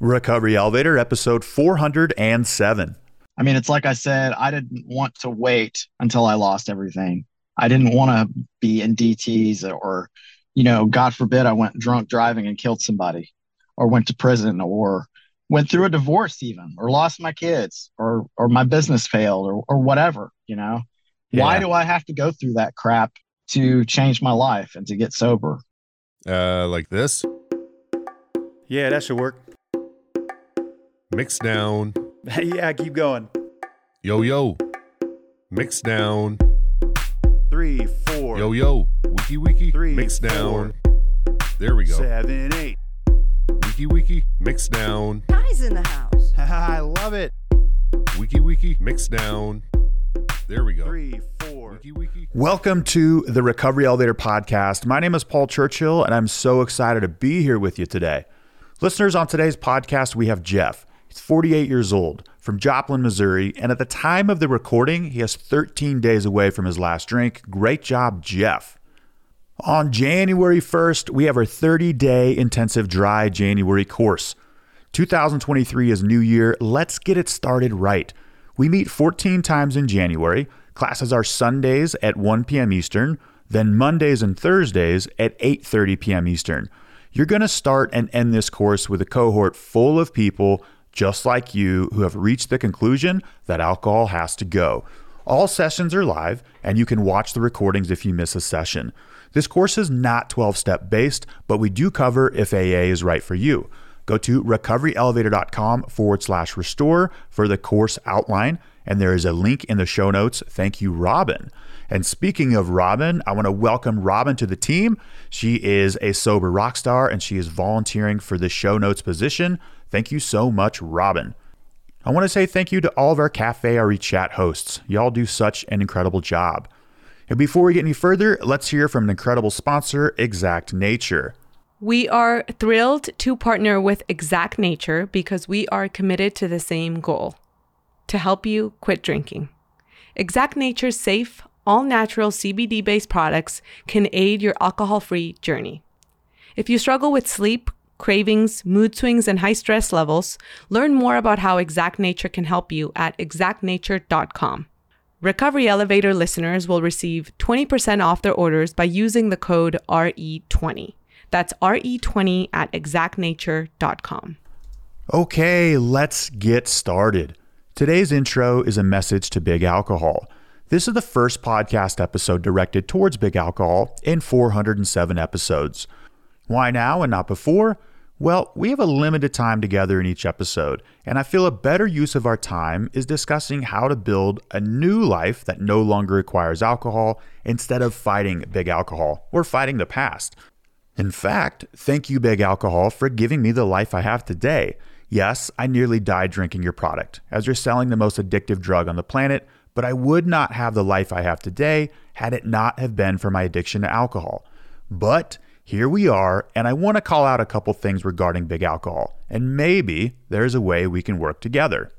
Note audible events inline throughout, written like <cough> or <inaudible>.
Recovery Elevator, episode 407. I mean, it's like I said, I didn't want to wait until I lost everything. I didn't want to be in DTs or, you know, God forbid I went drunk driving and killed somebody or went to prison or went through a divorce even or lost my kids or or my business failed or, or whatever, you know. Yeah. Why do I have to go through that crap to change my life and to get sober? Uh like this? Yeah, that should work. Mix down. <laughs> yeah, keep going. Yo yo. Mix down. Three, four. Yo yo. Wiki wiki. Three. Mix down. There we go. Seven, eight. Wiki wiki. Mix down. Guys in the house. <laughs> I love it. Wiki wiki. Mix down. There we go. Three, four. Wiki wiki. Welcome to the Recovery Elevator Podcast. My name is Paul Churchill, and I'm so excited to be here with you today. Listeners, on today's podcast, we have Jeff. He's 48 years old from Joplin, Missouri, and at the time of the recording, he has 13 days away from his last drink. Great job, Jeff. On January 1st, we have our 30 day intensive dry January course. 2023 is New Year. Let's get it started right. We meet 14 times in January. Classes are Sundays at 1 p.m. Eastern, then Mondays and Thursdays at 8:30 p.m. Eastern. You're going to start and end this course with a cohort full of people just like you who have reached the conclusion that alcohol has to go. All sessions are live, and you can watch the recordings if you miss a session. This course is not 12 step based, but we do cover if AA is right for you. Go to recoveryelevator.com forward slash restore for the course outline, and there is a link in the show notes. Thank you, Robin. And speaking of Robin, I want to welcome Robin to the team. She is a sober rock star and she is volunteering for the show notes position. Thank you so much, Robin. I want to say thank you to all of our Cafe RE chat hosts. Y'all do such an incredible job. And before we get any further, let's hear from an incredible sponsor, Exact Nature. We are thrilled to partner with Exact Nature because we are committed to the same goal to help you quit drinking. Exact Nature's safe, all natural CBD based products can aid your alcohol free journey. If you struggle with sleep, cravings, mood swings, and high stress levels, learn more about how Exact Nature can help you at exactnature.com. Recovery Elevator listeners will receive 20% off their orders by using the code RE20. That's RE20 at exactnature.com. Okay, let's get started. Today's intro is a message to big alcohol. This is the first podcast episode directed towards big alcohol in 407 episodes. Why now and not before? Well, we have a limited time together in each episode, and I feel a better use of our time is discussing how to build a new life that no longer requires alcohol instead of fighting big alcohol or fighting the past. In fact, thank you, Big Alcohol, for giving me the life I have today. Yes, I nearly died drinking your product, as you're selling the most addictive drug on the planet, but I would not have the life I have today had it not have been for my addiction to alcohol. But here we are, and I want to call out a couple things regarding big alcohol, and maybe there's a way we can work together.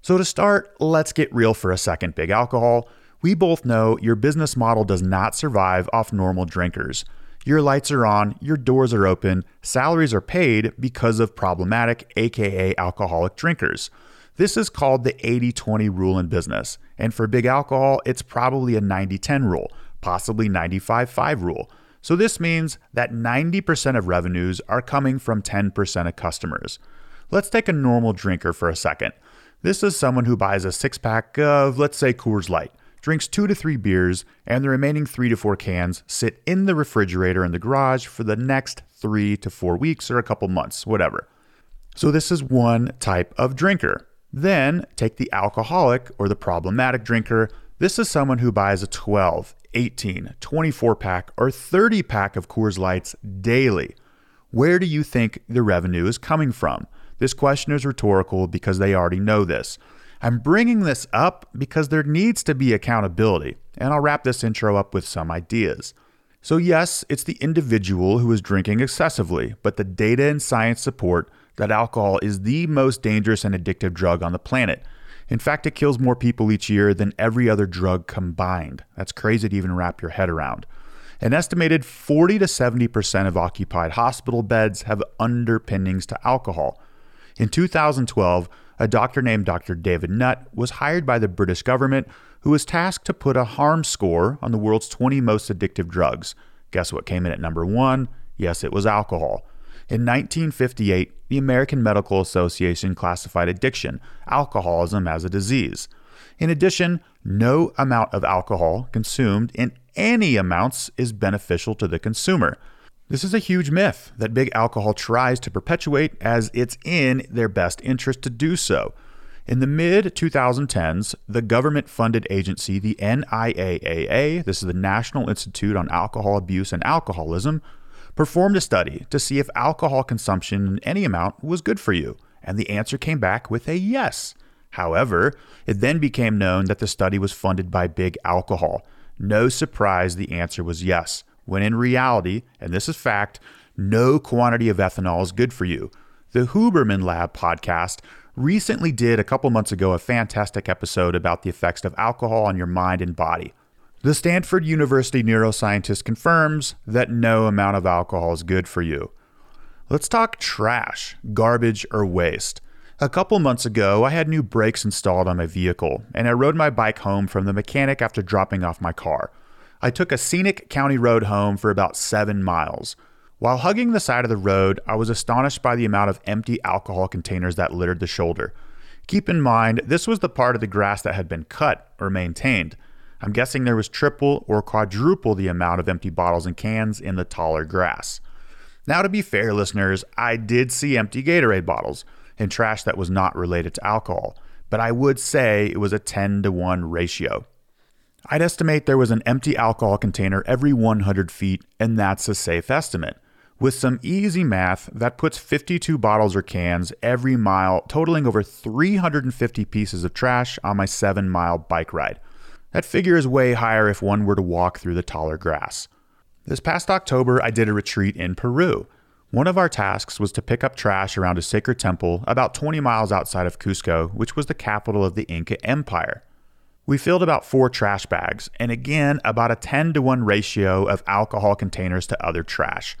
So, to start, let's get real for a second, big alcohol. We both know your business model does not survive off normal drinkers. Your lights are on, your doors are open, salaries are paid because of problematic, aka alcoholic drinkers. This is called the 80 20 rule in business. And for big alcohol, it's probably a 90 10 rule, possibly 95 5 rule. So this means that 90% of revenues are coming from 10% of customers. Let's take a normal drinker for a second. This is someone who buys a six pack of, let's say, Coors Light, drinks two to three beers, and the remaining three to four cans sit in the refrigerator in the garage for the next three to four weeks or a couple months, whatever. So, this is one type of drinker. Then take the alcoholic or the problematic drinker. This is someone who buys a 12, 18, 24 pack, or 30 pack of Coors Lights daily. Where do you think the revenue is coming from? This question is rhetorical because they already know this. I'm bringing this up because there needs to be accountability, and I'll wrap this intro up with some ideas. So, yes, it's the individual who is drinking excessively, but the data and science support that alcohol is the most dangerous and addictive drug on the planet. In fact, it kills more people each year than every other drug combined. That's crazy to even wrap your head around. An estimated 40 to 70% of occupied hospital beds have underpinnings to alcohol. In 2012, a doctor named Dr. David Nutt was hired by the British government who was tasked to put a harm score on the world's 20 most addictive drugs. Guess what came in at number one? Yes, it was alcohol. In 1958, the American Medical Association classified addiction, alcoholism, as a disease. In addition, no amount of alcohol consumed in any amounts is beneficial to the consumer. This is a huge myth that big alcohol tries to perpetuate as it's in their best interest to do so. In the mid 2010s, the government funded agency, the NIAAA, this is the National Institute on Alcohol Abuse and Alcoholism, performed a study to see if alcohol consumption in any amount was good for you, and the answer came back with a yes. However, it then became known that the study was funded by Big Alcohol. No surprise the answer was yes, when in reality, and this is fact, no quantity of ethanol is good for you. The Huberman Lab podcast recently did a couple months ago a fantastic episode about the effects of alcohol on your mind and body. The Stanford University neuroscientist confirms that no amount of alcohol is good for you. Let's talk trash, garbage, or waste. A couple months ago, I had new brakes installed on my vehicle, and I rode my bike home from the mechanic after dropping off my car. I took a scenic county road home for about seven miles. While hugging the side of the road, I was astonished by the amount of empty alcohol containers that littered the shoulder. Keep in mind, this was the part of the grass that had been cut or maintained. I'm guessing there was triple or quadruple the amount of empty bottles and cans in the taller grass. Now, to be fair, listeners, I did see empty Gatorade bottles and trash that was not related to alcohol, but I would say it was a 10 to 1 ratio. I'd estimate there was an empty alcohol container every 100 feet, and that's a safe estimate. With some easy math, that puts 52 bottles or cans every mile, totaling over 350 pieces of trash on my 7 mile bike ride. That figure is way higher if one were to walk through the taller grass. This past October, I did a retreat in Peru. One of our tasks was to pick up trash around a sacred temple about 20 miles outside of Cusco, which was the capital of the Inca Empire. We filled about four trash bags, and again, about a 10 to 1 ratio of alcohol containers to other trash.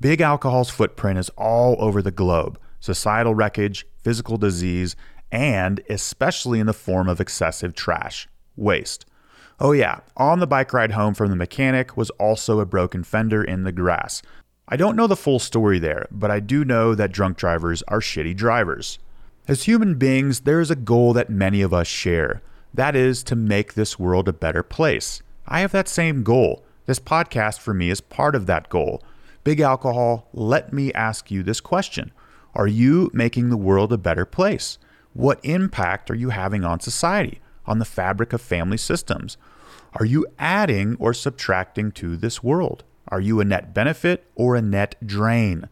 Big alcohol's footprint is all over the globe societal wreckage, physical disease, and especially in the form of excessive trash waste. Oh, yeah, on the bike ride home from the mechanic was also a broken fender in the grass. I don't know the full story there, but I do know that drunk drivers are shitty drivers. As human beings, there is a goal that many of us share that is, to make this world a better place. I have that same goal. This podcast for me is part of that goal. Big Alcohol, let me ask you this question Are you making the world a better place? What impact are you having on society? On the fabric of family systems? Are you adding or subtracting to this world? Are you a net benefit or a net drain?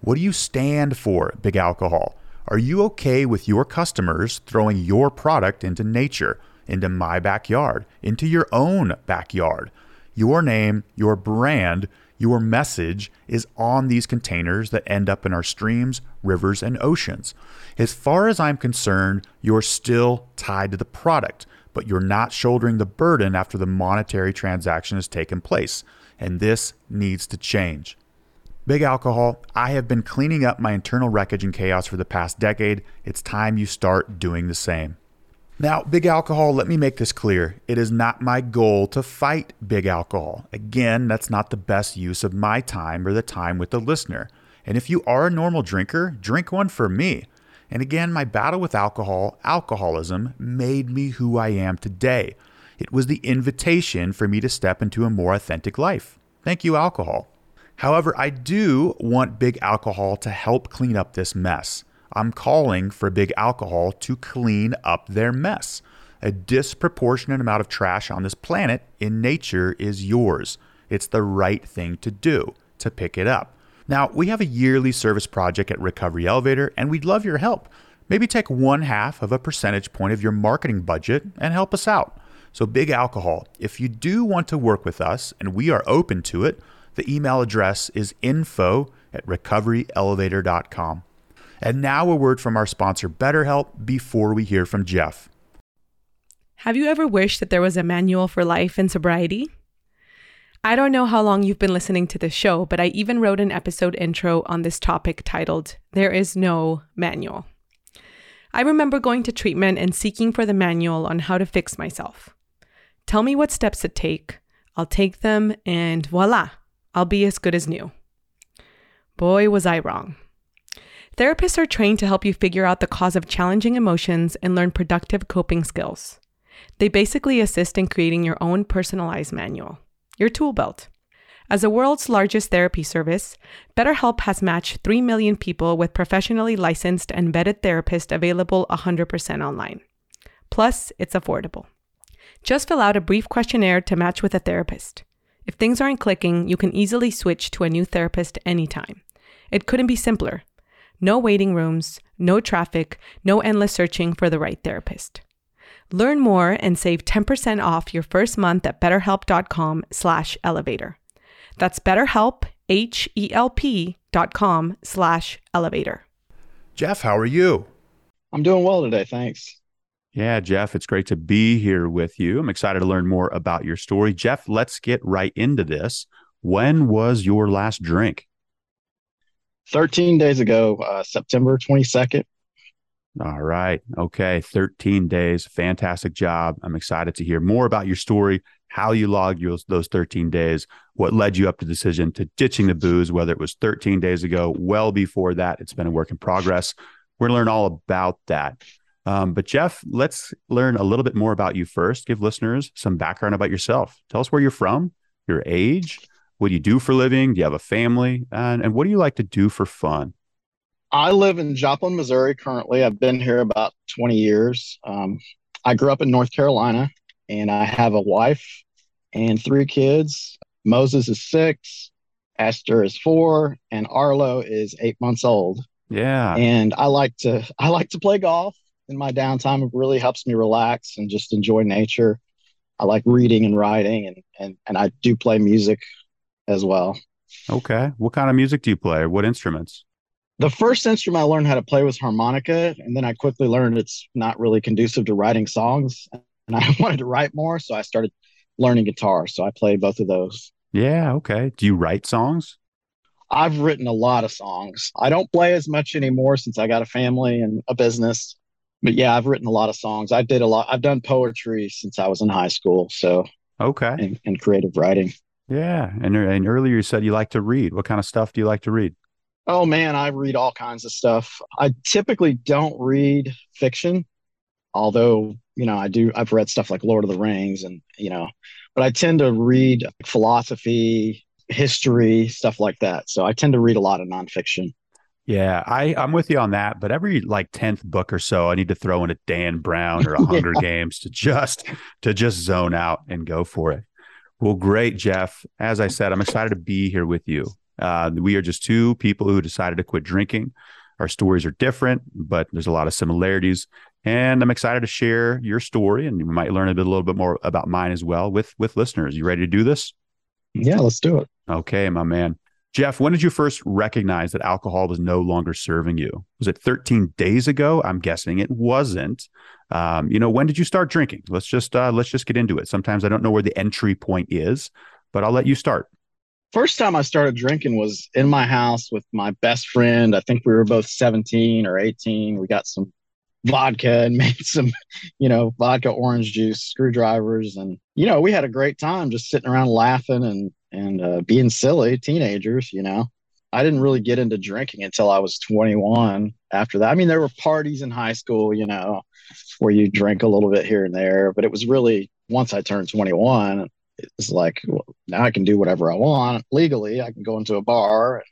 What do you stand for, big alcohol? Are you okay with your customers throwing your product into nature, into my backyard, into your own backyard? Your name, your brand, your message is on these containers that end up in our streams, rivers, and oceans. As far as I'm concerned, you're still tied to the product, but you're not shouldering the burden after the monetary transaction has taken place. And this needs to change. Big Alcohol, I have been cleaning up my internal wreckage and chaos for the past decade. It's time you start doing the same. Now, Big Alcohol, let me make this clear. It is not my goal to fight Big Alcohol. Again, that's not the best use of my time or the time with the listener. And if you are a normal drinker, drink one for me. And again, my battle with alcohol, alcoholism, made me who I am today. It was the invitation for me to step into a more authentic life. Thank you, alcohol. However, I do want Big Alcohol to help clean up this mess. I'm calling for Big Alcohol to clean up their mess. A disproportionate amount of trash on this planet in nature is yours. It's the right thing to do to pick it up. Now, we have a yearly service project at Recovery Elevator, and we'd love your help. Maybe take one half of a percentage point of your marketing budget and help us out. So, Big Alcohol, if you do want to work with us, and we are open to it, the email address is info at recoveryelevator.com. And now a word from our sponsor, BetterHelp, before we hear from Jeff. Have you ever wished that there was a manual for life and sobriety? I don't know how long you've been listening to this show, but I even wrote an episode intro on this topic titled, There is No Manual. I remember going to treatment and seeking for the manual on how to fix myself. Tell me what steps to take. I'll take them, and voila, I'll be as good as new. Boy, was I wrong. Therapists are trained to help you figure out the cause of challenging emotions and learn productive coping skills. They basically assist in creating your own personalized manual, your tool belt. As the world's largest therapy service, BetterHelp has matched 3 million people with professionally licensed and vetted therapists available 100% online. Plus, it's affordable. Just fill out a brief questionnaire to match with a therapist. If things aren't clicking, you can easily switch to a new therapist anytime. It couldn't be simpler. No waiting rooms, no traffic, no endless searching for the right therapist. Learn more and save 10% off your first month at betterhelp.com slash elevator. That's betterhelp h e l p dot com slash elevator. Jeff, how are you? I'm doing well today, thanks. Yeah, Jeff, it's great to be here with you. I'm excited to learn more about your story. Jeff, let's get right into this. When was your last drink? 13 days ago, uh, September 22nd. All right. Okay. 13 days. Fantastic job. I'm excited to hear more about your story, how you logged your, those 13 days, what led you up to the decision to ditching the booze, whether it was 13 days ago, well before that. It's been a work in progress. We're going to learn all about that. Um, but Jeff, let's learn a little bit more about you first. Give listeners some background about yourself. Tell us where you're from, your age, what do you do for a living? Do you have a family? And, and what do you like to do for fun? I live in Joplin, Missouri currently. I've been here about 20 years. Um, I grew up in North Carolina and I have a wife and three kids. Moses is six, Esther is four, and Arlo is eight months old. Yeah. And I like to I like to play golf in my downtime. It really helps me relax and just enjoy nature. I like reading and writing and and, and I do play music as well. Okay. What kind of music do you play? What instruments? The first instrument I learned how to play was harmonica, and then I quickly learned it's not really conducive to writing songs. And <laughs> I wanted to write more, so I started learning guitar. So I play both of those. Yeah. Okay. Do you write songs? I've written a lot of songs. I don't play as much anymore since I got a family and a business. But yeah, I've written a lot of songs. I did a lot. I've done poetry since I was in high school. So okay, and, and creative writing. Yeah, and and earlier you said you like to read. What kind of stuff do you like to read? Oh man, I read all kinds of stuff. I typically don't read fiction, although you know I do. I've read stuff like Lord of the Rings, and you know, but I tend to read philosophy, history, stuff like that. So I tend to read a lot of nonfiction. Yeah, I I'm with you on that. But every like tenth book or so, I need to throw in a Dan Brown or a <laughs> Hunger yeah. Games to just to just zone out and go for it. Well, great, Jeff. As I said, I'm excited to be here with you. Uh, we are just two people who decided to quit drinking. Our stories are different, but there's a lot of similarities. And I'm excited to share your story, and you might learn a, bit, a little bit more about mine as well with with listeners. You ready to do this? Yeah, let's do it. Okay, my man. Jeff, when did you first recognize that alcohol was no longer serving you? Was it 13 days ago? I'm guessing it wasn't. Um, you know, when did you start drinking? Let's just uh, let's just get into it. Sometimes I don't know where the entry point is, but I'll let you start. First time I started drinking was in my house with my best friend. I think we were both 17 or 18. We got some vodka and <laughs> made some, you know, vodka orange juice, screwdrivers, and you know, we had a great time just sitting around laughing and and uh, being silly, teenagers, you know. I didn't really get into drinking until I was 21. After that, I mean, there were parties in high school, you know, where you drink a little bit here and there. But it was really once I turned 21, it was like well, now I can do whatever I want legally. I can go into a bar,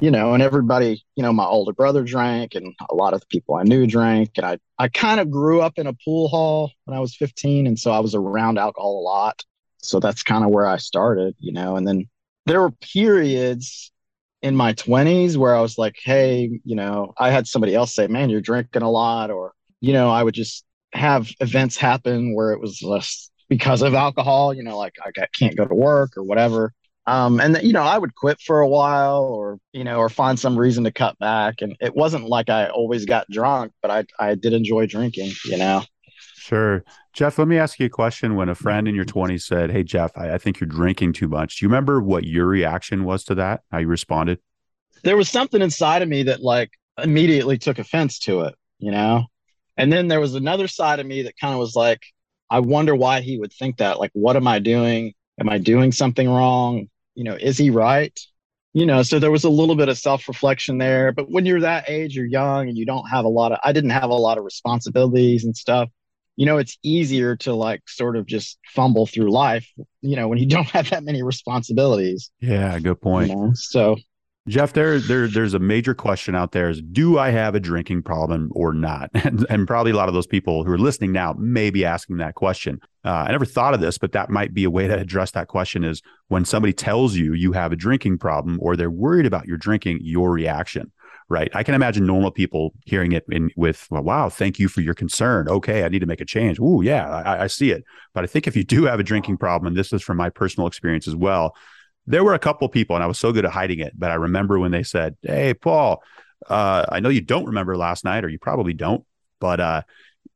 you know, and everybody, you know, my older brother drank, and a lot of the people I knew drank, and I I kind of grew up in a pool hall when I was 15, and so I was around alcohol a lot. So that's kind of where I started, you know, and then there were periods in my 20s where I was like, hey, you know, I had somebody else say, man, you're drinking a lot, or you know, I would just have events happen where it was less because of alcohol, you know, like I can't go to work or whatever. Um, and you know, I would quit for a while or, you know, or find some reason to cut back. And it wasn't like I always got drunk, but I, I did enjoy drinking, you know? Sure. Jeff, let me ask you a question. When a mm-hmm. friend in your 20s said, Hey, Jeff, I, I think you're drinking too much. Do you remember what your reaction was to that? How you responded? There was something inside of me that like immediately took offense to it, you know? And then there was another side of me that kind of was like, I wonder why he would think that. Like, what am I doing? Am I doing something wrong? You know, is he right? You know, so there was a little bit of self reflection there. But when you're that age, you're young and you don't have a lot of, I didn't have a lot of responsibilities and stuff. You know, it's easier to like sort of just fumble through life, you know, when you <laughs> don't have that many responsibilities. Yeah, good point. You know? So Jeff, there, there, there's a major question out there: is do I have a drinking problem or not? <laughs> And, and probably a lot of those people who are listening now may be asking that question. Uh, I never thought of this, but that might be a way to address that question: is when somebody tells you you have a drinking problem or they're worried about your drinking, your reaction. Right. I can imagine normal people hearing it in with, well, wow, thank you for your concern. Okay, I need to make a change. Ooh, yeah, I, I see it. But I think if you do have a drinking problem, and this is from my personal experience as well, there were a couple people, and I was so good at hiding it, but I remember when they said, "Hey, Paul, uh, I know you don't remember last night, or you probably don't, but uh,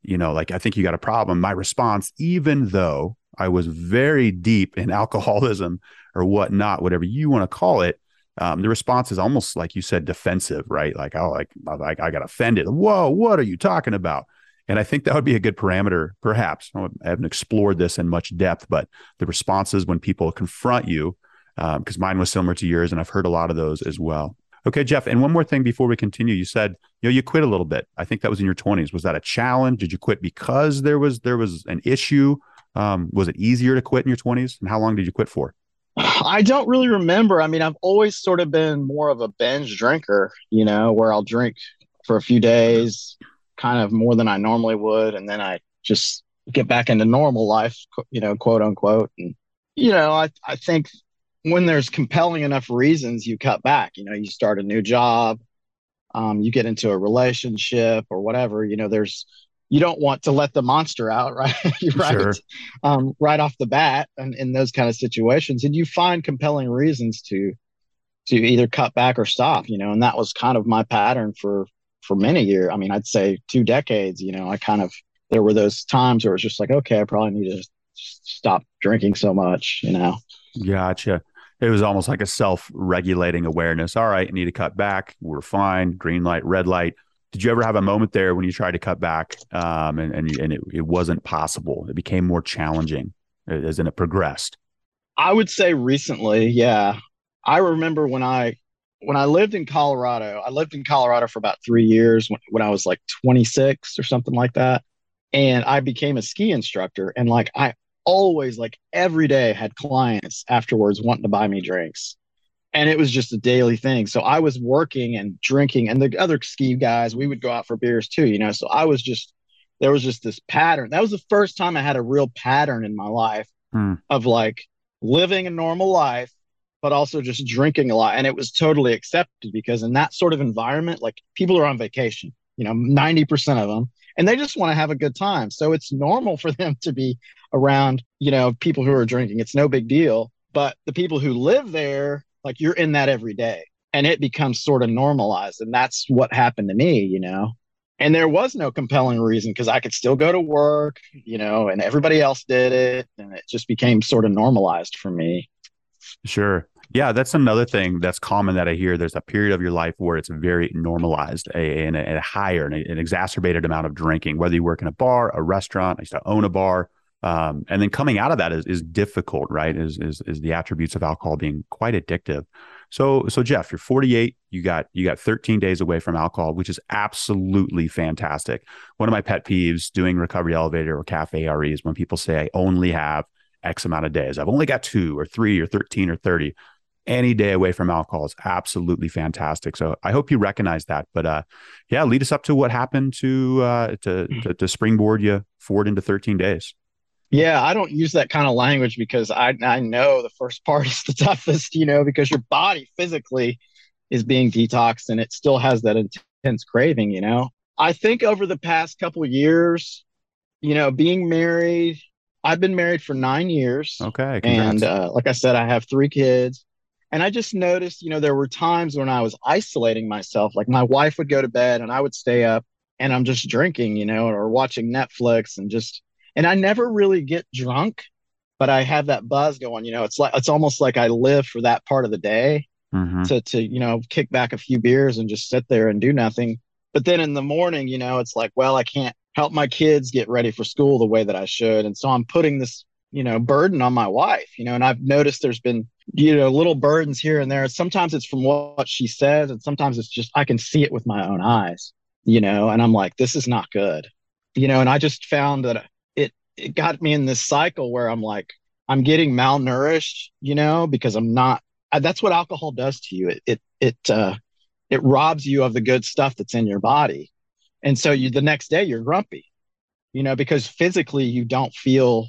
you know, like I think you got a problem." My response, even though I was very deep in <laughs> alcoholism or whatnot, whatever you want to call it, um, the response is almost like you said, defensive, right? Like, oh, like, like I got offended. Whoa, what are you talking about? And I think that would be a good parameter, perhaps. I haven't explored this in much depth, but the responses when people confront you because um, mine was similar to yours, and I've heard a lot of those as well. Okay, Jeff, and one more thing before we continue. You said you know you quit a little bit. I think that was in your 20s. Was that a challenge? Did you quit because there was there was an issue? Um, was it easier to quit in your 20s? And how long did you quit for? I don't really remember. I mean, I've always sort of been more of a binge drinker, you know, where I'll drink for a few days, kind of more than I normally would, and then I just get back into normal life, you know, quote unquote. And you know, I I think when there's compelling enough reasons, you cut back. You know, you start a new job, um, you get into a relationship or whatever. You know, there's you don't want to let the monster out, <laughs> right? <laughs> right, sure. um, right off the bat, and in those kind of situations, and you find compelling reasons to to either cut back or stop. You know, and that was kind of my pattern for for many years. I mean, I'd say two decades. You know, I kind of there were those times where it was just like, okay, I probably need to stop drinking so much. You know. Gotcha it was almost like a self-regulating awareness. All right, I need to cut back. We're fine. Green light, red light. Did you ever have a moment there when you tried to cut back um, and and, and it, it wasn't possible? It became more challenging as in it progressed. I would say recently, yeah. I remember when I when I lived in Colorado. I lived in Colorado for about three years when, when I was like 26 or something like that, and I became a ski instructor. And like I always like every day had clients afterwards wanting to buy me drinks and it was just a daily thing so i was working and drinking and the other ski guys we would go out for beers too you know so i was just there was just this pattern that was the first time i had a real pattern in my life hmm. of like living a normal life but also just drinking a lot and it was totally accepted because in that sort of environment like people are on vacation you know 90% of them and they just want to have a good time. So it's normal for <laughs> them to be around, you know, people who are drinking. It's no big deal. But the people who live there, like you're in that every day and it becomes sort of normalized. And that's what happened to me, you know. And there was no compelling reason because I could still go to work, you know, and everybody else did it. And it just became sort of normalized for me. Sure. Yeah, that's another thing that's common that I hear. There's a period of your life where it's very normalized and a, a, higher and an exacerbated amount of drinking, whether you work in a bar, a restaurant, I used to own a bar. Um, and then coming out of that is, is difficult, right? Is, is, is the attributes of alcohol being quite addictive. So, so Jeff, you're 48. You got you got 13 days away from alcohol, which is absolutely fantastic. One of my pet peeves doing recovery elevator or cafe RE is when people say I only have X amount of days. I've only got two or three or 13 or 30 any day away from alcohol is absolutely fantastic. So I hope you recognize that. But uh, yeah, lead us up to what happened to, uh, to, hmm. to to springboard you forward into 13 days. Yeah, I don't use that kind of language because I I know the first <laughs> part is the toughest, you know, because your body physically is being detoxed and it still has that intense craving, you know. I think over the past couple years, you know, being married, I've been married for nine years. Okay. Congrats. And uh, like I said, I have three kids. And I just noticed, you know, there were times when I was isolating myself. Like my wife would go to bed and I would stay up and I'm just drinking, you know, or watching Netflix and just, and I never really get drunk, but I have that buzz going, you know, it's like, it's almost like I live for that part of the day mm-hmm. to, to, you know, kick back a few beers and just sit there and do nothing. But then in the morning, you know, it's like, well, I can't, help my kids get ready for school the way that I should. And so I'm putting this, you know, burden on my wife, you know, and I've noticed there's been, you know, little burdens here and there. Sometimes it's from what she says, and sometimes it's just I can see it with my own eyes, you know, and I'm like, this is not good. You know, and I just found that it got me in this cycle where I'm like, I'm getting malnourished, you know, because I'm not that's what alcohol does to you. It it it uh it robs you of the good stuff that's in your body. And so you the next day you're grumpy, you know, because physically you don't feel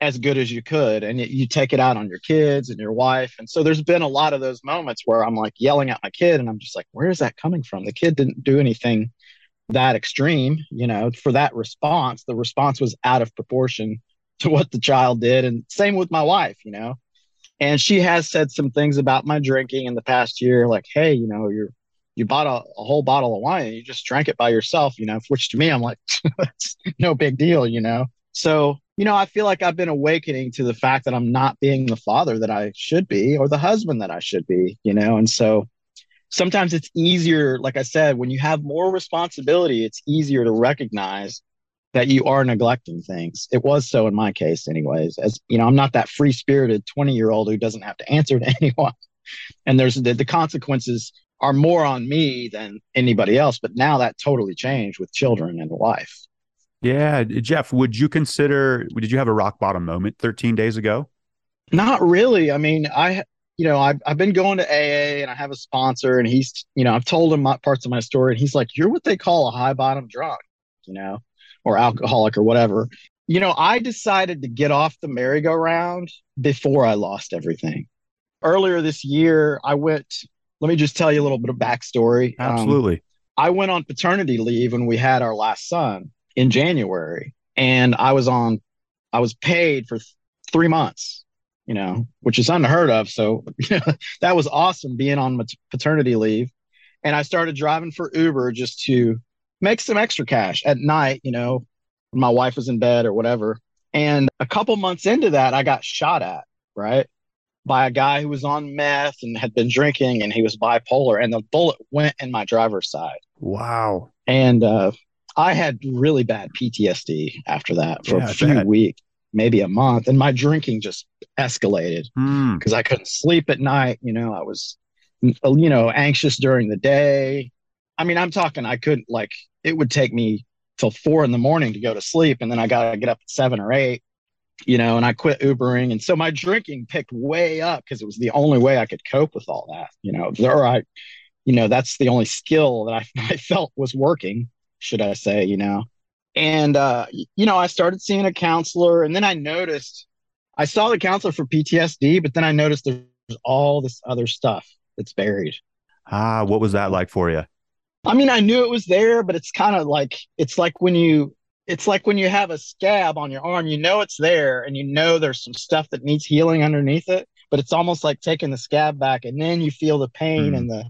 as good as you could and it, you take it out on your kids and your wife and so there's been a lot of those moments where i'm like yelling at my kid and i'm just like where is that coming from the kid didn't do anything that extreme you know for that response the response was out of proportion to what the child did. And same with my wife you know and she has said some things about my drinking in the past year like hey you know you're you bought a, a whole bottle of wine and you just drank it by yourself you know which to me i'm like <laughs> it's no big deal you know. So you know i feel like i've been awakening to the fact that i'm not being the father that i should be or the husband that i should be you know and so sometimes it's easier like i said when you have more responsibility it's easier to recognize that you are neglecting things. It was so in my case, anyways. As you know, I'm not that free spirited 20 year old who doesn't have to answer to <laughs> anyone. And there's the, the consequences are more on me than anybody else. But now that totally changed with children and wife. Yeah. Jeff, would you consider, did you have a rock bottom moment 13 days ago? Not really. I mean, I, you know, I've, I've been going to AA and I have a sponsor and he's, you know, I've told him my, parts of my story and he's like, you're what they call a high bottom drunk, you know? or alcoholic or whatever. You know, I decided to get off the merry-go-round before I lost everything. Earlier this year, I went, let me just tell you a little bit of backstory. Um, Absolutely. Um, I went on paternity leave when we had our last son in January, and I was on, I was paid for th- three months, you know, which is unheard of. So, <laughs> that was awesome being on paternity leave. And I started driving for Uber just to make some extra cash at night, you know, my wife was in bed or whatever. And a couple months into that, I got shot at, right? By a guy who was on meth and had been drinking and he was bipolar. And the bullet went in my driver's side. Wow. And uh, I had really bad PTSD after that for yeah, a few weeks, maybe a month. And my drinking just escalated because hmm. mm. I couldn't sleep at night. You know, I was, you know, anxious during the day. I mean, I'm talking, I couldn't like, it would take me till four in the morning to go to sleep. And then I got to get up at seven or eight, you know, and I quit Ubering. And so my drinking picked way up because it was the only way I could cope with all that, you know, or I, you know, that's the only skill that I, <laughs> I felt was working, should I say, you know. And, uh, you know, I started seeing a counselor and then I noticed I saw the counselor for PTSD, but then I noticed there's all this other stuff that's buried. Ah, what was that like for you? I mean, I knew it was there, but it's kind of like it's like when you it's like when you have a scab on your arm, you know it's there and you know there's some stuff that needs healing underneath it, but it's almost like taking the scab back and then you feel the pain mm. and the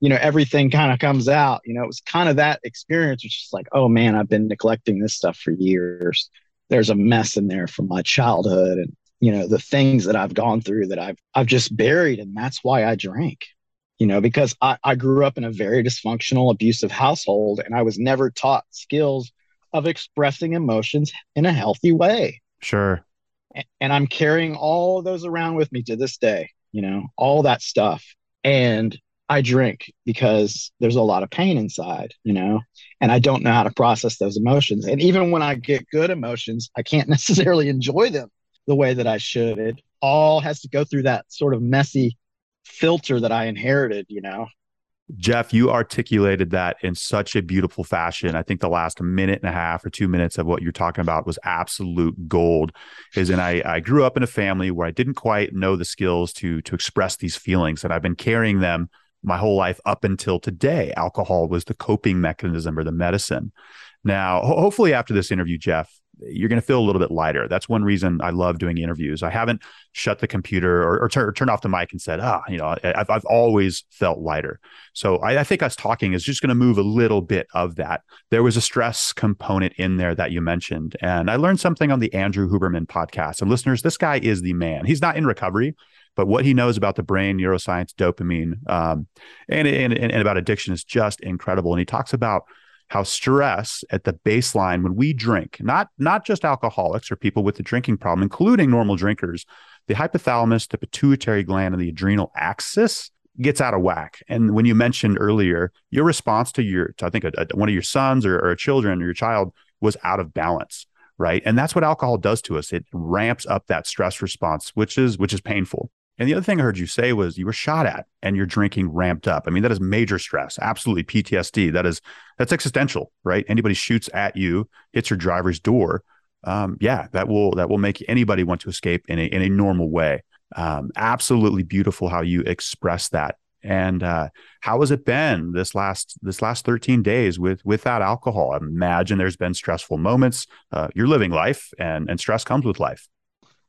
you know everything kind of comes out. You know, it was kind of that experience which is like, oh man, I've been neglecting this stuff for years. There's a mess in there from my childhood and you know the things that I've gone through that I've I've just buried and that's why I drank you know, because I, I grew up in a very dysfunctional, abusive household and I was never taught skills of expressing emotions in a healthy way. Sure. And I'm carrying all those around with me to this day, you know, all that stuff. And I drink because there's a lot of pain inside, you know, and I don't know how to process those emotions. And even when I get good emotions, I can't <laughs> necessarily enjoy them the way that I should. It all has to go through that sort of messy filter that I inherited, you know. Jeff, you articulated that in such a beautiful fashion. I think the last minute and a half or two minutes of what you're talking about was absolute gold. Is and I, I grew up in a family where I didn't quite know the skills to to express these feelings, and I've been carrying them my whole life up until today. Alcohol was the coping mechanism or the medicine. Now, ho- hopefully, after this interview, Jeff, you're going to feel a little bit lighter. That's one reason I love doing interviews. I haven't shut the computer or, or, or turned off the mic and said, ah, you know, I've, I've always felt lighter. So I, I think us talking is just going to move a little bit of that. There was a stress component in there that you mentioned. And I learned something on the Andrew Huberman podcast. And listeners, this guy is the man. He's not in recovery, but what he knows about the brain, neuroscience, dopamine, um, and, and, and about addiction is just incredible. And he talks about how stress at the baseline when we drink, not not just alcoholics or people with the drinking problem, including normal drinkers, the hypothalamus, the pituitary gland, and the adrenal axis gets out of whack. And when you mentioned earlier, your response to your, to, I think a, a, one of your sons or, or a children or your child was out of balance, right? And that's what alcohol does to us. It ramps up that stress response, which is which is painful. And the other thing I heard you say was you were shot at and your drinking ramped up. I mean, that is major stress, absolutely PTSD. That is that's existential, right? Anybody shoots at you, hits your driver's door. Um, yeah, that will that will make anybody want to escape in a in a normal way. Um, absolutely beautiful how you express that. And uh, how has it been this last this last 13 days with without alcohol? I imagine there's been stressful moments. Uh, you're living life, and and stress comes with life.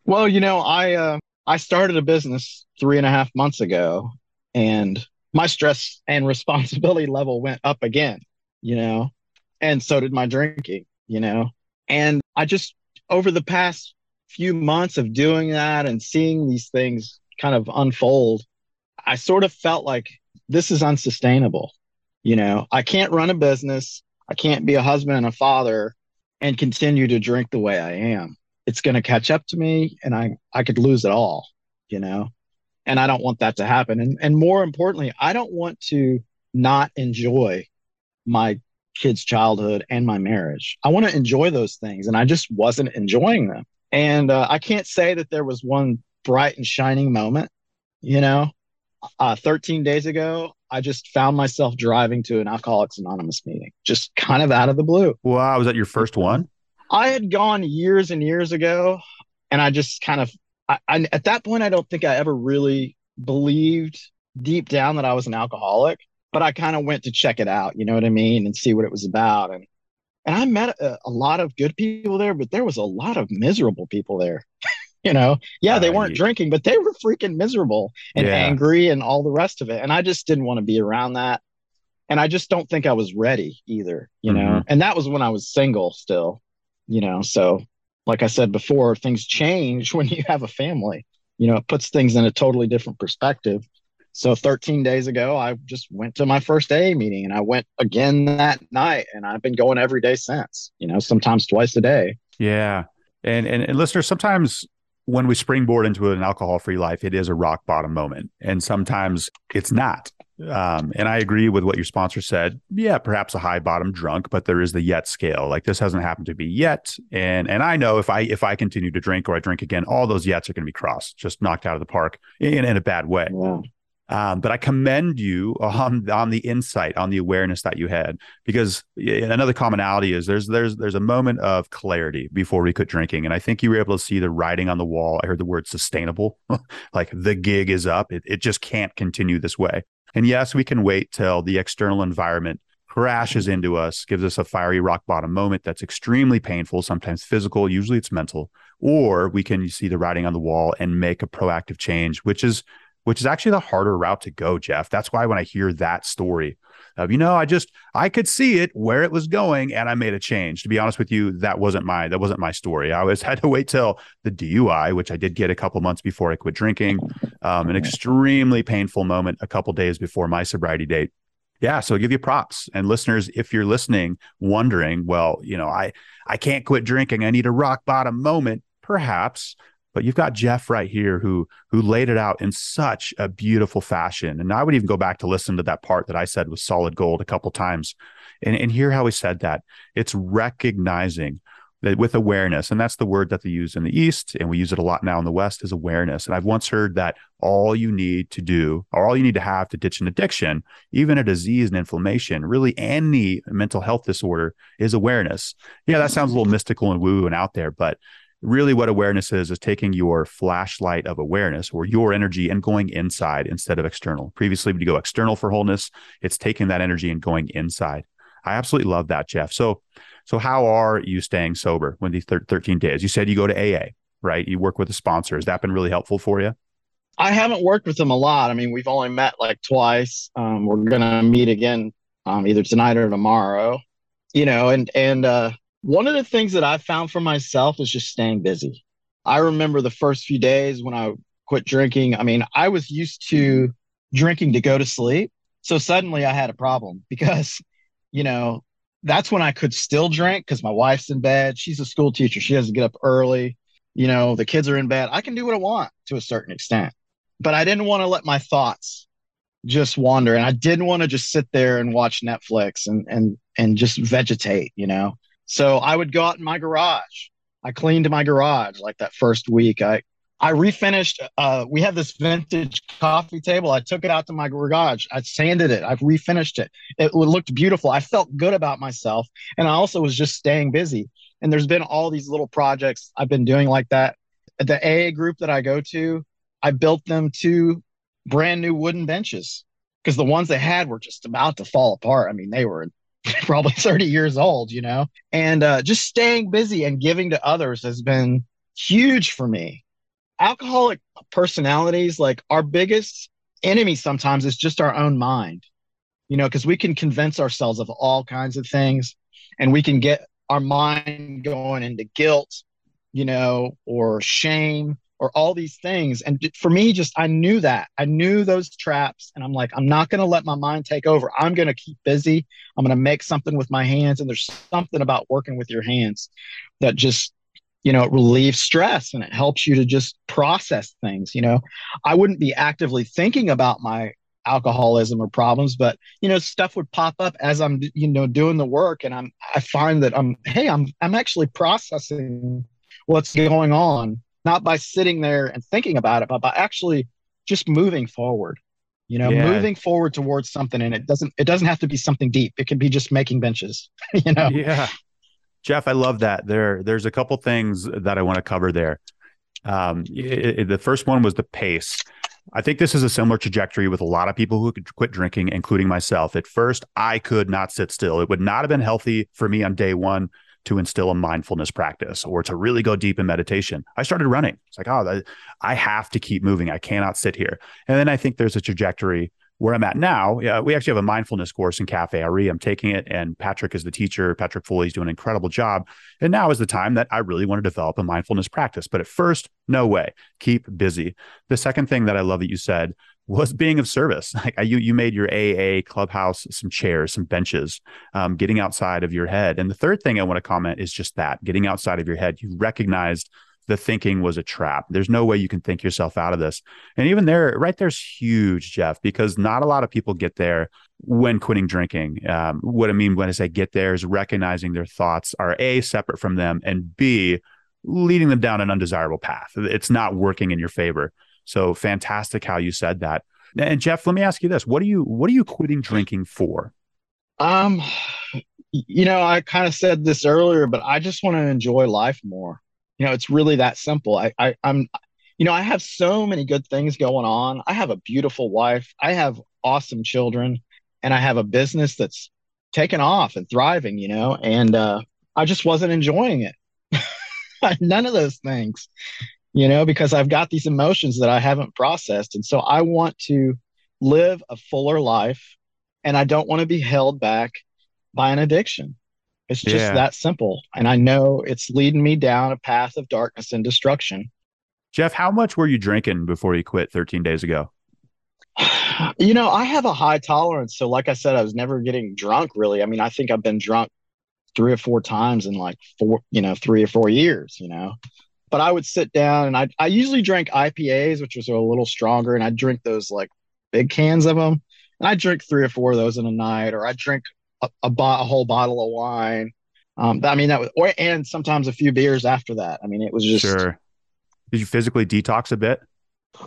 Well, you know, I uh, I started a business three and a half months ago, and my stress and <laughs> responsibility level went up again. You know, and so did my drinking. You know, and I just over the past few months of doing that and seeing these things kind of unfold, I sort of felt like this is unsustainable. You know, I can't run a business, I can't be a husband and a father and continue to drink the way I am. It's going to catch up to me and I I could lose it all, you know. And I don't want that to happen. And and more importantly, I don't want to not enjoy my kids' childhood and my marriage. I want to enjoy those things and I just wasn't enjoying them. And uh, I can't say that there was one bright and shining moment. You know, uh, 13 days ago, I just found myself driving to an Alcoholics Anonymous meeting, just kind of out of the blue. Wow. Was that your first one? I had gone years and years ago, and I just kind of, I, I, at that point, I don't think I ever really believed deep down that I was an alcoholic, but I kind of went to check it out, you know what I mean, and see what it was about. And and I met a, a, lot of good people there, but there was a lot of miserable people there. <laughs> you know, yeah, they weren't drinking, but they were freaking miserable and yeah. angry and all the rest of it. And I just didn't want to be around that. And I just don't think I was ready either, you mm-hmm. know. And that was when I was single still, you know. So, like I said before, things change <laughs> when you have a family. You know, it puts things in a totally different perspective. So 13 days ago, I just went to my first AA meeting and I went again that night and I've been going every day since, you know, sometimes twice a day. Yeah. And, and, and listeners, sometimes when we springboard into an alcohol free life, it is a rock bottom moment. And sometimes it's not. Um, and I agree with what your sponsor said. Yeah, perhaps a high bottom drunk, but there is the yet scale. Like this hasn't happened to me yet. And and I know if I if I continue to drink or I drink again, all those yets are going to be crossed, just knocked out of the park in, in a bad way. Yeah. Um, but I commend you on on the insight, on the awareness that you had, because another commonality is there's there's there's a moment of clarity before we quit drinking, and I think you were able to see the writing on the wall. I heard the word sustainable, <laughs> like the gig is up. It it just can't continue this way. And yes, we can wait till the external environment crashes into us, gives us a fiery rock bottom moment that's extremely painful, sometimes physical, usually it's mental, or we can see the writing on the wall and make a proactive change, which is which is actually the harder route to go, Jeff. That's why when I hear that story of, you know, I just I could see it where it was going and I made a change. To be honest with you, that wasn't my that wasn't my story. I always <laughs> had to wait till the DUI, which I did get a couple months before I quit drinking. Um, an extremely painful moment a couple days before my sobriety date. Yeah, so I give you props. And listeners, if you're listening, wondering, well, you know, I I can't quit drinking. I need a rock bottom moment. Perhaps but you've got Jeff right here who who laid it out in such a beautiful fashion. And I would even go back to listen to that part that I said was solid gold a couple times and, and hear how he said that. It's recognizing that with awareness, and that's the word that they use in the East, and we use it a lot now in the West, is awareness. And I've once heard that all you need to do, or all you need to have to ditch an addiction, even a disease and inflammation, really any mental health disorder, is awareness. Yeah, that sounds a little mystical and woo and out there, but really what awareness is is taking your flashlight of awareness or your energy and going inside instead of external. Previously you go external for wholeness it's taking that energy and going inside. I absolutely love that jeff. So so how are you staying sober when these 13 days? You said you go to aa right? You work with a sponsor. Has that been really helpful for you? I haven't worked with them a lot. I mean we've only met like twice. Um, we're gonna meet again um, either tonight or tomorrow you know and and uh one of the things that I found for myself is just staying busy. I remember the first few days when I quit drinking. I mean, I was used to drinking to go to sleep. So suddenly I had a problem <laughs> because, you know, that's when I could still drink because my wife's in bed. She's a school teacher. She has to get up early. You know, the kids are in bed. I can do what I want to a certain extent. But I didn't want to let my thoughts just wander. And I didn't want to just sit there and watch Netflix and and and just vegetate, you know. So I would go out in my garage. I cleaned my garage like that first week. I I refinished. Uh, we have this vintage coffee table. I took it out to my garage. I sanded it. I've refinished it. It looked beautiful. I felt good about myself, and I also was just staying busy. And there's been all these little projects I've been doing like that. The AA group that I go to, I built them two brand new wooden benches because the ones they had were just about to fall apart. I mean, they were <laughs> probably 30 years old, you know, and uh, just staying busy and giving to others has been huge for me. Alcoholic personalities, like our biggest enemy sometimes is just our own mind, you know, because we can convince ourselves of all kinds of things and we can get our mind going into guilt, you know, or shame or all these things. And for me, just I knew that. I knew those traps. And I'm like, I'm not going to let my mind take over. I'm going to keep busy. I'm going to make something with my hands. And there's something about working with your hands that just you know it relieves stress and it helps you to just process things you know i wouldn't be actively thinking about my alcoholism or problems but you know stuff would pop up as i'm you know doing the work and i'm i find that i'm hey i'm i'm actually processing what's going on not by sitting there and thinking about it but by actually just moving forward you know yeah. moving forward towards something and it doesn't it doesn't have to be something deep it can be just making benches <laughs> you know yeah Jeff, I love that. There, there's a couple things that I want to cover there. Um, it, it, the first one was the pace. I think this is a similar trajectory with a lot of people who could quit drinking, including myself. At first, I could not sit still. It would not have been healthy for me on day one to instill a mindfulness practice or to really go deep in meditation. I started running. It's like, oh, I have to keep moving. I cannot sit here. And then I think there's a trajectory where I'm at now, yeah, we actually have a mindfulness course in Cafe RE. I'm taking it, and Patrick is the teacher. Patrick Foley's doing an incredible job. And now is the time that I really want to develop a mindfulness practice. But at first, no way. Keep busy. The second thing that I love that you said was being of service. <laughs> Like you, you made your AA clubhouse some chairs, some benches, um, getting outside of your head. And the third thing I want to comment is just that getting outside of your head. You recognized the thinking was a trap. There's no way you can think yourself out of this. And even there, right there's huge, Jeff, because not a lot of people get there when quitting drinking. Um, what I mean when I say get there is recognizing their thoughts are A, separate from them, and B, leading them down an undesirable path. It's not working in your favor. So fantastic how you said that. And Jeff, let me ask you this. What are you what are you quitting drinking for? Um you know, I kind of said this earlier, but I just want to enjoy life more you know it's really that simple I, I i'm you know i have so many good things going on i have a beautiful wife i have awesome children and i have a business that's taken off and thriving you know and uh i just wasn't enjoying it <laughs> none of those things you know because i've got these emotions that i haven't processed and so i want to live a fuller life and i don't want to be held back by an addiction it's just yeah. that simple. And I know it's leading me down a path of darkness and destruction. Jeff, how much were you drinking before you quit 13 days ago? <sighs> You know, I have a high tolerance. So, like I said, I was never getting drunk really. I mean, I think I've been drunk three or four times in like four, you know, three or four years, you know. But I would sit down and I, I usually drank IPAs, which was a little stronger, and I drink those like big cans of them. And I drink three or four of those in a night, or I drink a, a, bo- a whole bottle of wine. Um, I mean, that was, or, and sometimes a few beers after that. I mean, it was just. Sure. Did you physically detox a bit?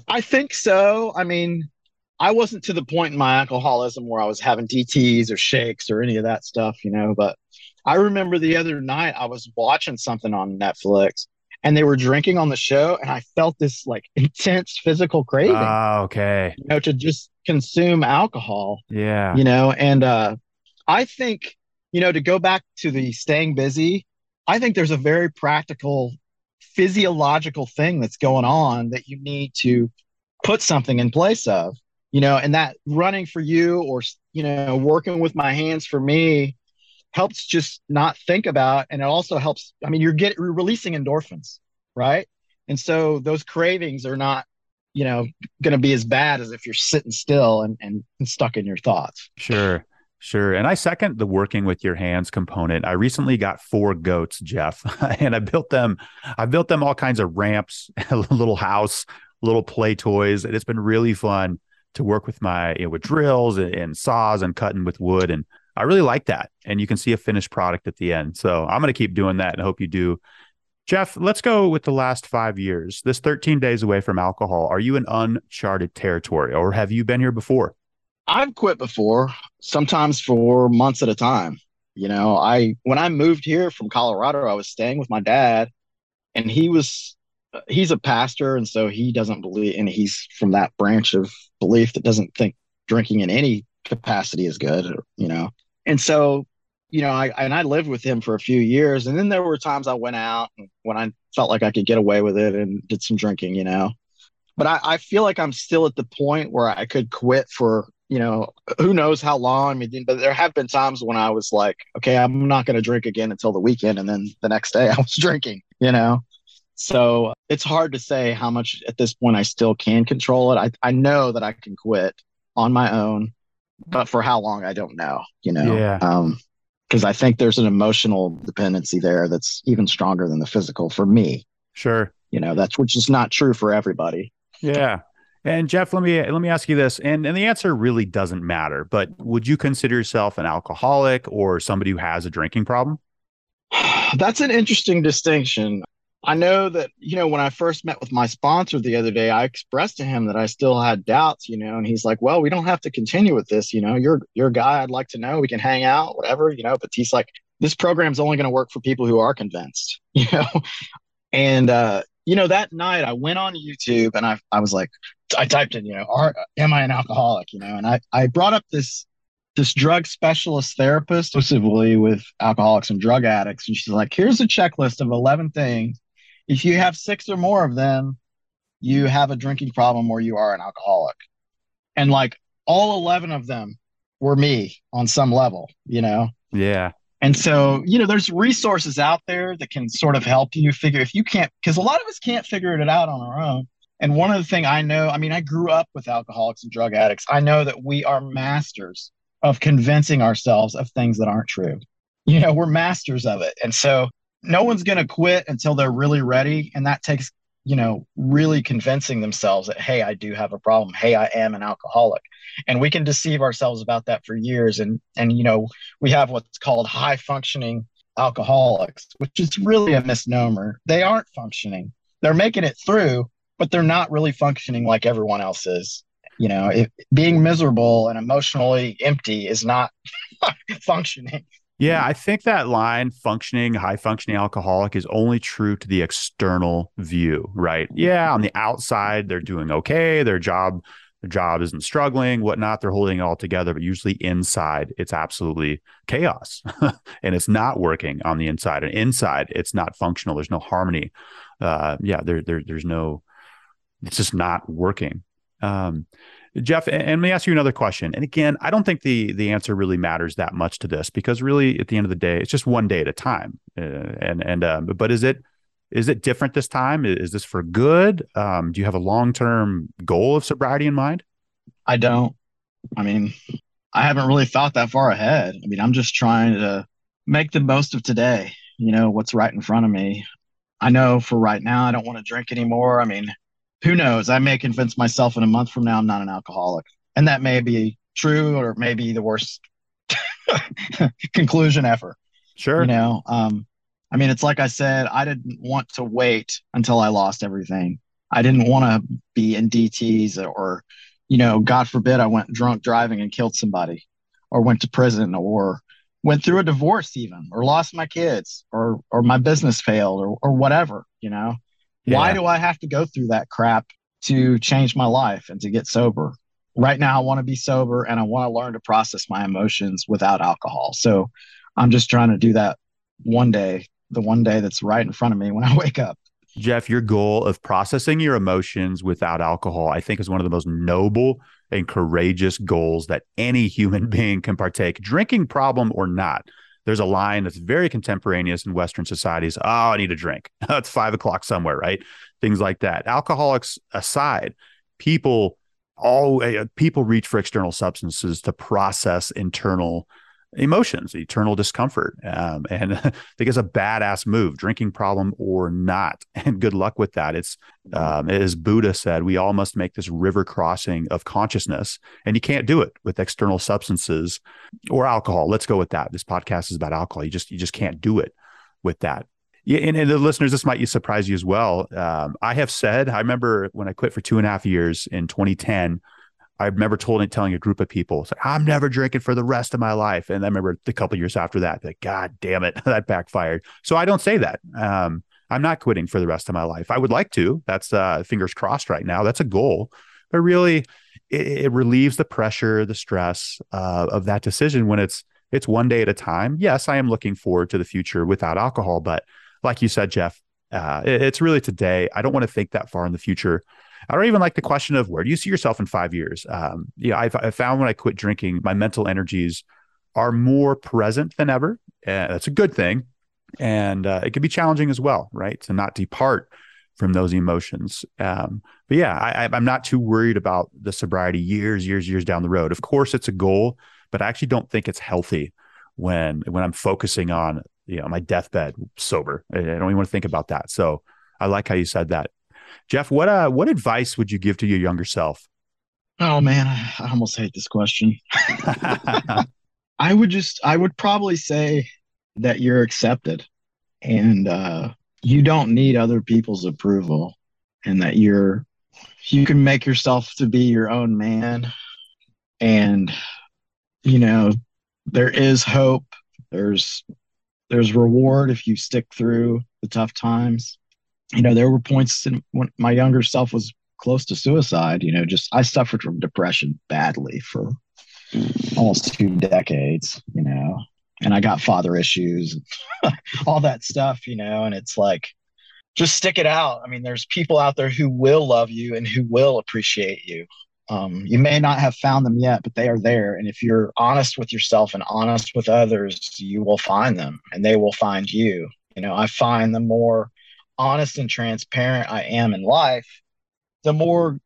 I think so. I mean, I wasn't to the point in my alcoholism where I was having DTs or shakes or any of that stuff, you know. But I remember the other night I was watching something on Netflix and they were drinking on the show, and I felt this like <laughs> intense physical craving. Oh, okay. You know, to just consume alcohol. Yeah. You know, and uh, I think, you know, to go back to the staying busy, I think there's a very practical physiological thing that's going on that you need to put something in place of, you know, and that running for you or, you know, working with my hands for me helps just not think about. And it also helps, I mean, you're getting, you're releasing endorphins, right? And so those cravings are not, you know, going to be as bad as if you're sitting still and, and, and stuck in your thoughts. Sure Sure. And I second the working with your hands component. I recently got four goats, Jeff, <laughs> and I built them, I built them all kinds of ramps, a <laughs> little house, little play toys. And it's been really fun to work with my, you know, with drills and, and saws and cutting with wood. And I really like that. And you can see a finished product at the end. So I'm going to keep doing that and hope you do. Jeff, let's go with the last five years. This 13 days away from alcohol, are you in uncharted territory or have you been here before? I've quit before, sometimes for months at a time. You know, I when I moved here from Colorado, I was staying with my dad, and he was he's a pastor, and so he doesn't believe, and he's from that branch of belief that doesn't think drinking in any capacity is good. You know, and so you know, I and I lived with him for a few years, and then there were times I went out when I felt like I could get away with it and did some drinking. You know, but I, I feel like I'm still at the point where I could quit for you know, who knows how long. I mean, but there have been times when I was like, okay, I'm not going to drink again until the weekend. And then the next day <laughs> I was drinking, you know? So it's hard to say how much at this point I still can control it. I, I know that I can quit on my own, but for how long, I don't know, you know? Yeah. Um, because I think there's an emotional dependency there that's even stronger than the physical for me. Sure. You know, that's which is not true for everybody. Yeah. And Jeff, let me let me ask you this, and and the answer really doesn't matter. But would you consider yourself an alcoholic or somebody who has a drinking problem? <sighs> That's an interesting distinction. I know that you know when I first met with my sponsor the other day, I expressed to him that I still had doubts, you know, and he's like, "Well, we don't have to continue with this, you know. You're you're a guy I'd like to know. We can hang out, whatever, you know." But he's like, "This program's only going to work for people who are convinced," <laughs> you know. And uh, you know, that night I went on YouTube and I I was like, I typed in, you know, are, am I an alcoholic? You know, and I, I brought up this this drug specialist therapist specifically with alcoholics and drug addicts. And she's like, here's a checklist of 11 things. If you have six or more of them, you have a drinking problem or you are an alcoholic. And like all 11 of them were me on some level, you know? Yeah. And so, you know, there's resources out there that can sort of help you figure if you can't, because a lot of us can't figure it out on our own. And one of the things I know, I mean, I grew up with alcoholics and drug addicts. I know that we are masters of convincing ourselves of things that aren't true. You know, we're masters of it. And so no one's going to quit until they're really ready. And that takes, you know, really convincing themselves that, hey, I do have a problem. Hey, I am an alcoholic. And we can deceive ourselves about that for years. And, and, you know, we have what's called high functioning alcoholics, which is really a misnomer. They aren't functioning, they're making it through, but they're not really functioning like everyone else is. You know, if, being miserable and emotionally empty is not <laughs> functioning. Yeah, I think that line functioning, high functioning alcoholic is only true to the external view, right? Yeah, on the outside, they're doing okay. Their job, their job isn't struggling, whatnot. They're holding it all together, but usually inside, it's absolutely chaos <laughs> and it's not working on the inside. And inside, it's not functional. There's no harmony. Uh, yeah, there, there, there's no it's just not working. Um, Jeff, and let me ask you another question. And again, I don't think the the answer really matters that much to this because really, at the end of the day, it's just one day at a time. Uh, and and um, but is it is it different this time? Is this for good? Um, do you have a long term goal of sobriety in mind? I don't. I mean, I haven't really thought that far ahead. I mean, I'm just trying to make the most of today. You know, what's right in front of me. I know for right now, I don't want to drink anymore. I mean, who knows? I may convince myself in a month from now I'm not an alcoholic. And that may be true or maybe the worst <laughs> conclusion ever. Sure. You know, um, I mean, it's like I said, I didn't want to wait until I lost everything. I didn't want to be in DTs or, you know, God forbid I went drunk driving and killed somebody or went to prison or went through a divorce even or lost my kids or or my business failed or or whatever, you know. Yeah. Why do I have to go through that crap to change my life and to get sober? Right now, I want to be sober and I want to learn to process my emotions without alcohol. So I'm just trying to do that one day, the one day that's right in front of me when I <laughs> wake up. Jeff, your goal of processing your emotions without alcohol, I think, is one of the most noble and courageous goals that any <laughs> human being can partake, drinking problem or not there's a line that's very contemporaneous in Western societies. Oh, I need a drink. <laughs> it's five o'clock somewhere, right? Things like that. Alcoholics aside, people all uh, people reach for external substances to process internal emotions, eternal discomfort. Um, and <laughs> I think it's a badass move, drinking problem or not. <laughs> And good luck with that. It's, um, as Buddha said, we all must make this river crossing of consciousness. And you can't do it with external substances or alcohol. Let's go with that. This podcast is about alcohol. You just, you just can't do it with that. Yeah, and, and the listeners, this might surprise you as well. Um, I have said, I remember when I quit for two and a half years in 2010, I remember told, telling a group of people, I'm never drinking for the rest of my life. And I remember a couple years after that, like, God damn it, <laughs> that backfired. So I don't say that. Um, I'm not quitting for the rest of my life. I would like to. That's uh, fingers crossed right now. That's a goal. But really, it, it relieves the pressure, the stress uh, of that decision when it's it's one day at a time. Yes, I am looking forward to the future without alcohol, but like you said, Jeff, uh, it, it's really today. I don't want to think that far in the future. I don't even like the question of where do you see yourself in five years? Um, yeah, I've, i found when I quit drinking, my mental energies are more present than ever. And that's a good thing. And uh, it can be challenging as well, right? To not depart from those emotions. Um, but yeah, I, I'm not too worried about the sobriety years, years, years down the road. Of course, it's a goal, but I actually don't think it's healthy when when I'm focusing on you know my deathbed sober. I don't even want to think about that. So I like how you said that. Jeff, what uh what advice would you give to your younger self? Oh man, I almost hate this question. <laughs> I would just I would probably say that you're accepted and uh you don't need other people's approval and that you're you can make yourself to be your own man and you know there is hope there's there's reward if you stick through the tough times you know, there were points in, when my younger self was close to suicide. You know, just I suffered from depression badly for almost two decades. You know, and I got father issues, <laughs> all that stuff. You know, and it's like just stick it out. I mean, there's people out there who will love you and who will appreciate you. Um, you may not have found them yet, but they are there. And if you're honest with yourself and honest with others, you will find them and they will find you. You know, I find the more honest and transparent I am in life, the more,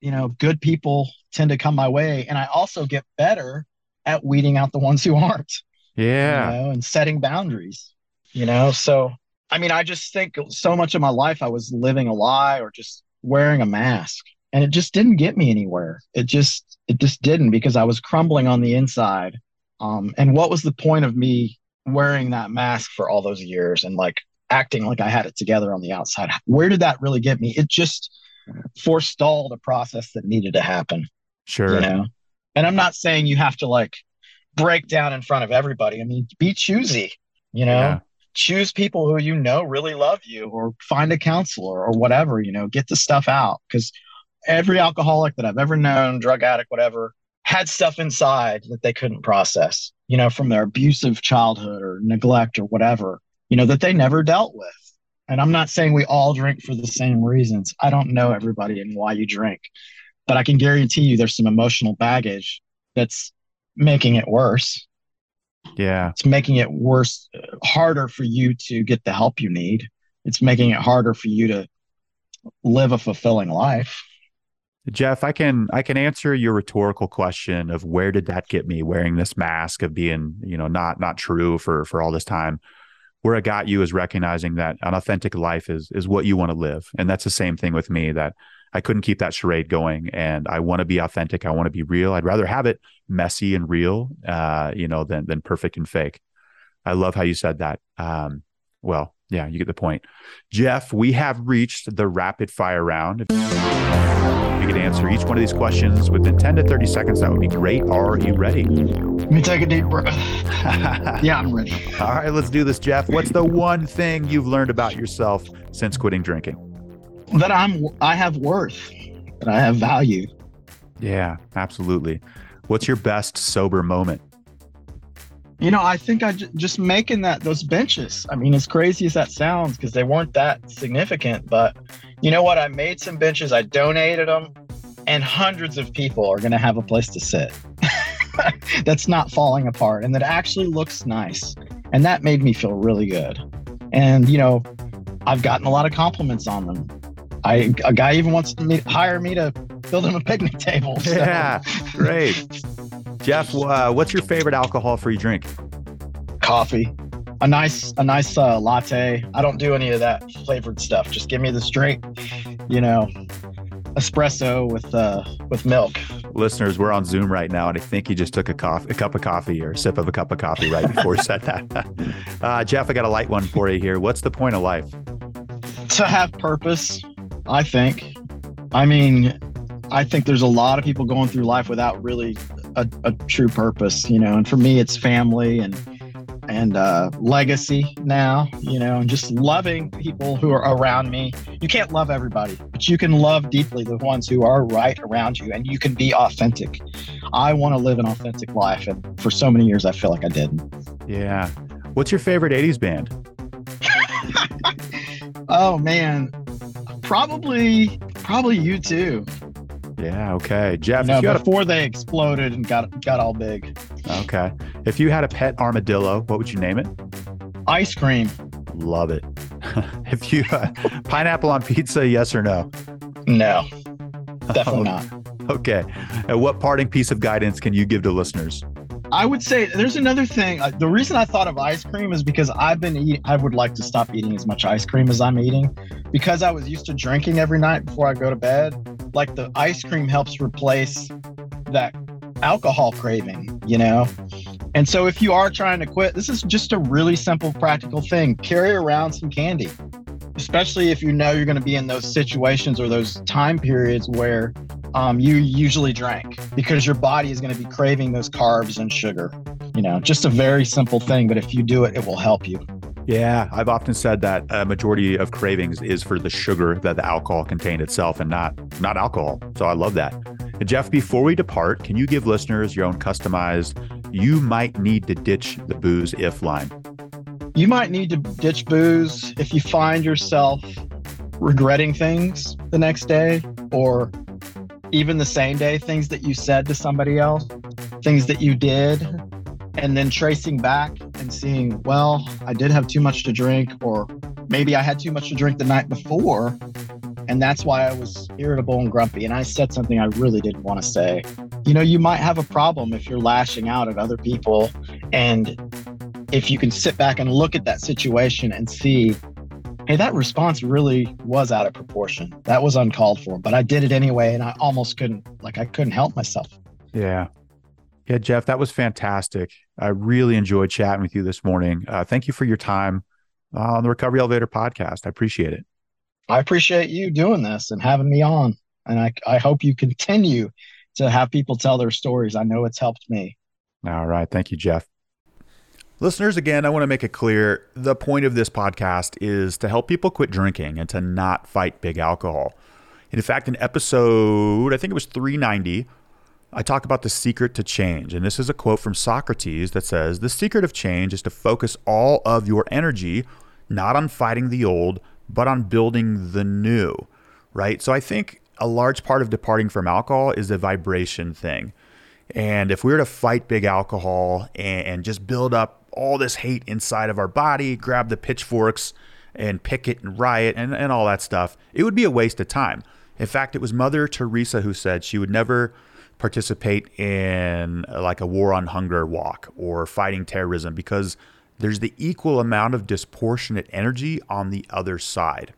you know, good people tend to come my way. And I also get better at weeding out the ones who aren't. Yeah. You know, and setting boundaries, you know? So, I mean, I just think so much of my life I was living a lie or just wearing a mask and it just didn't get me anywhere. It just, it just didn't because I was crumbling on the inside. Um, and what was the point of me wearing that mask for all those years and like acting like I had it together on the outside. Where did that really get me? It just forestalled a process that needed to happen. Sure. You know? And I'm not saying you have to like break down in front of everybody. I mean, be choosy, you know, yeah. choose people who you know really love you or find a counselor or whatever, you know, get the stuff out. Cause every alcoholic that I've ever known, drug addict, whatever, had stuff inside that they couldn't process, you know, from their abusive childhood or neglect or whatever you know, that they never dealt with. And I'm not saying we all drink for the same reasons. I don't know everybody and why you drink, but I can guarantee you there's some emotional baggage that's making it worse. Yeah. It's making it worse, uh, harder for you to get the help you need. It's making it harder for you to live a fulfilling life. Jeff, I can I can answer your rhetorical question of where did that get me wearing this mask of being, you know, not not true for for all this time where it got you is recognizing that an authentic life is is what you want to live. And that's the same thing with me that i couldn't keep that charade going and i want to be authentic. I want to be real. I'd rather have it messy and real uh, you know than than perfect and fake. I love how you said that. Um, well yeah you get the point. Jeff we have reached the rapid fire round you could answer each one of these questions within 10 to 30 seconds that would be great are you ready let me take a deep breath. <laughs> yeah, I'm ready. All right, let's do this, Jeff. What's the one thing you've learned about yourself since quitting drinking? That I'm I have worth, that I have value. Yeah, absolutely. What's your best sober moment? You know, I think I j- just making that those benches. I mean, as crazy as that sounds, because they weren't that significant, but you know what? I made some benches. I donated them, and hundreds of people are going to have a place to sit. <laughs> that's not falling apart and that actually looks nice. And that made me feel really good. And, you know, I've gotten a lot of compliments on them. I a guy even wants to meet, hire me to build him a picnic <laughs> table. so- Yeah, great. Jeff, uh, what's your favorite alcohol-free drink? coffee a nice a nice uh, latte i don't do any of that flavored stuff just give me the straight you know espresso with uh with milk Listeners, we're on Zoom right now, and I think he just took a coffee, a cup of coffee, or a sip of a cup of coffee right before he said that. <laughs> Uh, Jeff, I got a light one for you here. What's the point of life? to have purpose i think i mean i think there's a lot of people going through life without really a, a true purpose you know and for me it's family and and uh, legacy now you know and just loving people who are around me you can't love everybody but you can love deeply the ones who are right around you and you can be authentic i want to live an authentic life and for so many years i feel like i didn't Yeah. What's your favorite 80s band? <laughs> oh man probably probably you too Yeah, okay. Jeff, you had before they exploded and got got all big. Okay. If you had a pet armadillo, what would you name it? Ice cream. Love it. <laughs> if you uh, pineapple on pizza, yes or no? No, definitely <laughs> not. Okay. And what parting piece of guidance can you give to listeners? I would say there's another thing. Uh, The reason I thought of ice cream is because I've been eating. I would like to stop eating as much ice cream as I'm eating, because I was used to drinking every night before I go to bed. Like the ice cream helps replace that alcohol craving, you know. And so if you are trying to quit, this is just a really simple, practical thing. Carry around some candy, especially if you know you're going to be in those situations or those time periods where um, you usually drank because your body is going to be craving those carbs and sugar. You know, just a very simple thing, but if you do it, it will help you. Yeah, I've often said that a majority of cravings is for the sugar that the alcohol contained itself and not not alcohol. So I love that. And Jeff, before we depart, can you give listeners your own customized you might need to ditch the booze if line? You might need to ditch booze if you find yourself regretting things the next day or even the same day, things that you said to somebody else, things that you did, and then tracing back and seeing, well, I did have too much to drink, or maybe I had too much to drink the night before. And that's why I was irritable and grumpy. And I said something I really didn't want to say. You know, you might have a problem if you're lashing out at other people. And if you can sit back and look at that situation and see, hey, that response really was out of proportion. That was uncalled for, but I did it anyway. And I almost couldn't, like, I couldn't help myself. Yeah. Yeah, Jeff, that was fantastic. I really enjoyed chatting with you this morning. Uh, thank you for your time uh, on the Recovery Elevator podcast. I appreciate it. I appreciate you doing this and having me on. And I, I hope you continue to have people tell their stories. I know it's helped me. All right. Thank you, Jeff. Listeners, again, I want to make it clear the point of this podcast is to help people quit drinking and to not fight big alcohol. And in fact, in episode, I think it was 390, I talk about the secret to change. And this is a quote from Socrates that says The secret of change is to focus all of your energy not on fighting the old, but on building the new, right? So I think a large part of departing from alcohol is a vibration thing. And if we were to fight big alcohol and, and just build up all this hate inside of our body, grab the pitchforks and picket and riot and, and all that stuff, it would be a waste of time. In fact, it was Mother Teresa who said she would never participate in uh, like a war on hunger walk or fighting terrorism because there's the equal amount of disproportionate energy on the other side.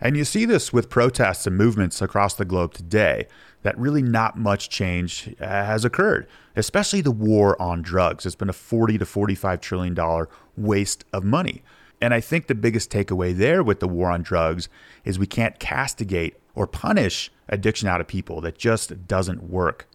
And you see this with protests and movements across the globe today that really not much change uh, has occurred, especially the war on drugs. It's been a 40 to 45 trillion dollar waste of money. And I think the biggest takeaway there with the war on drugs is we can't castigate or punish addiction out of people. That just doesn't work.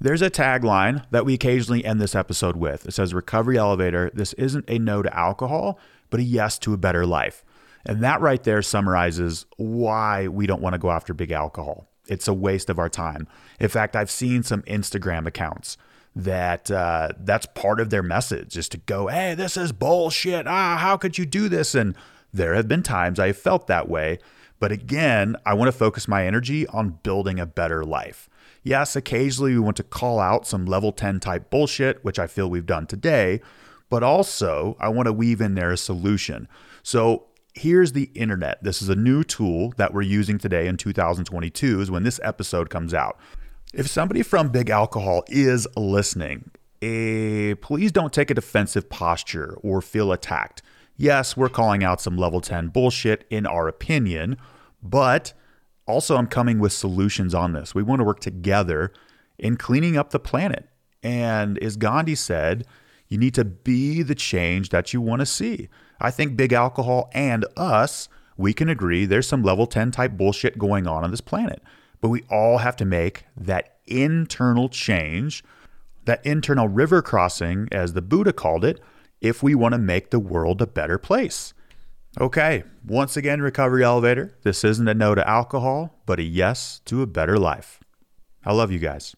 There's a tagline that we occasionally end this episode with. It says, Recovery Elevator, this isn't a no to alcohol, but a yes to a better life. And that right there summarizes why we don't want to go after big alcohol. It's a waste of our time. In fact, I've seen some Instagram accounts that uh, that's part of their message is to go, hey, this is bullshit. Ah, how could you do this? And there have been times I have felt that way. But again, I want to focus my energy on building a better life. Yes, occasionally we want to call out some level 10 type bullshit, which I feel we've done today, but also I want to weave in there a solution. So Here's the internet. This is a new tool that we're using today in 2022 is when this episode comes out. If somebody from Big Alcohol is listening, eh, please don't take a defensive posture or feel attacked. Yes, we're calling out some level 10 bullshit in our opinion, but also I'm coming with solutions on this. We want to work together in cleaning up the planet. And as Gandhi said, you need to be the change that you want to see. I think big alcohol and us, we can agree there's some level 10 type bullshit going on on this planet. But we all have to make that internal change, that internal river crossing, as the Buddha called it, if we want to make the world a better place. Okay, once again, Recovery Elevator. This isn't a no to alcohol, but a yes to a better life. I love you guys.